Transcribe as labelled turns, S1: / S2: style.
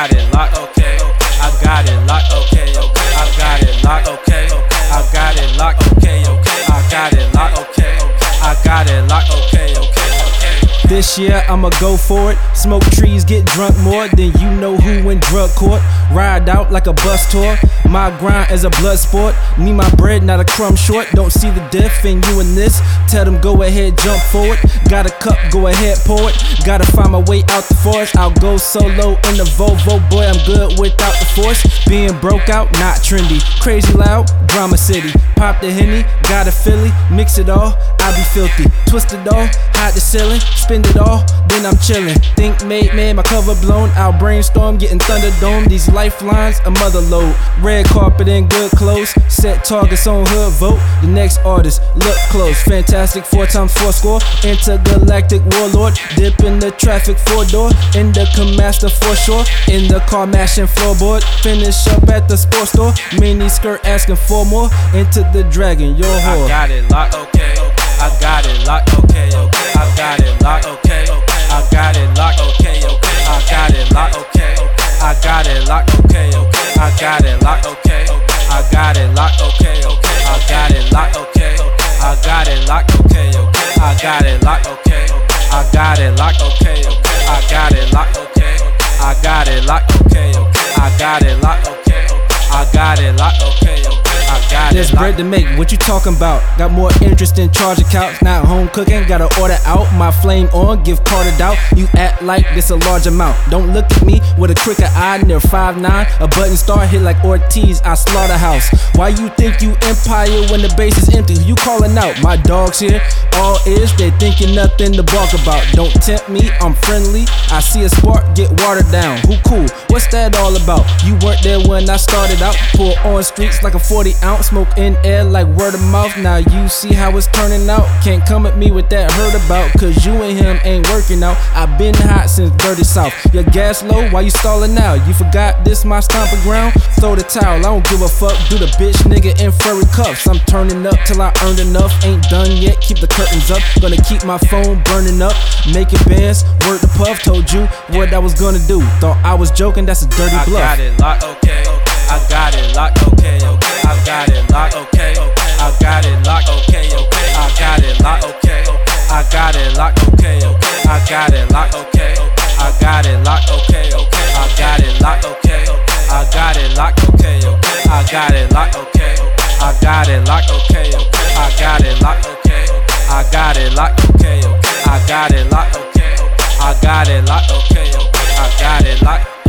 S1: got it locked, okay. I got it locked, okay, okay. I got it locked, okay. I got it locked, okay. I got it locked, okay. I got it locked, okay.
S2: This year I'ma go for it. Smoke trees, get drunk more than you know who in drug court. Ride out like a bus tour. My grind is a blood sport. Need my bread, not a crumb short. Don't see the diff in you and this. Tell them go ahead, jump forward. Got a cup, go ahead, pour it. Gotta find my way out the forest. I'll go solo in the Volvo, boy. I'm good without the force. Being broke out, not trendy. Crazy loud, drama city. Pop the henny, got a Philly, mix it all. I be filthy, twist it all, hide the ceiling, spend it all, then I'm chillin'. Think made man, my cover blown. I'll brainstorm, getting thunderdome. These lifelines, a mother load. Red carpet and good clothes. Set targets on hood, vote. The next artist, look close. Fantastic, four times four score. Intergalactic warlord. Dip in the traffic four door. In the Commaster for sure. In the car mashing floorboard. Finish up at the sports store. Mini skirt asking for more. Into the dragon, your
S1: I
S2: whore.
S1: got it locked, okay. I got it locked, okay, okay. I got it locked, okay. Okay. I got it locked, okay, okay. I got it locked, okay. Okay. I got it locked, okay, okay. I got it locked, okay. Okay. I got it locked, okay, okay. I got it locked, okay. Okay. I got it locked, okay, okay. I got it locked, okay. Okay. I got it locked, okay, okay. I got it locked, okay. I got it locked, okay, okay. I got it locked, okay. I got it locked, okay, got it
S2: There's bread to make, what you talking about? Got more interest in charging couch, not home cooking. Gotta order out, my flame on, give Carter doubt. You act like this a large amount. Don't look at me with a crooked eye, near 5'9. A button star hit like Ortiz, I slaughterhouse. Why you think you empire when the base is empty? You calling out? My dogs here, all is, they thinking nothing to bark about. Don't tempt me, I'm friendly. I see a spark get watered down. Who cool? What's that all about? You weren't there when I started out. Pull on streets like a 40 ounce, smoke in air like word of mouth. Now you see how it's turning out. Can't come at me with that hurt about, cause you and him ain't working out. i been hot since Dirty South. Your gas low, why you stalling out? You forgot this my stomping ground? Throw the towel, I don't give a fuck. Do the bitch nigga in furry cuffs. I'm turning up till I earned enough. Ain't done yet, keep the curtains up. Gonna keep my phone burning up. Making bands, word the puff. Told you what I was gonna do. Thought I was joking, that's a dirty bluff.
S1: I got it locked, okay. I got it locked, okay. I got it locked, okay. I got it locked, okay, okay. I got it locked, okay. I got it locked, okay, okay. I got it locked, okay. I got it locked, okay, okay. I got it locked, okay. I got it locked, okay, okay. I got it locked, okay. I got it locked, okay, okay. I got it locked, okay. I got it locked, okay, okay. I got it locked, okay. I got it locked, okay, okay. I got it locked.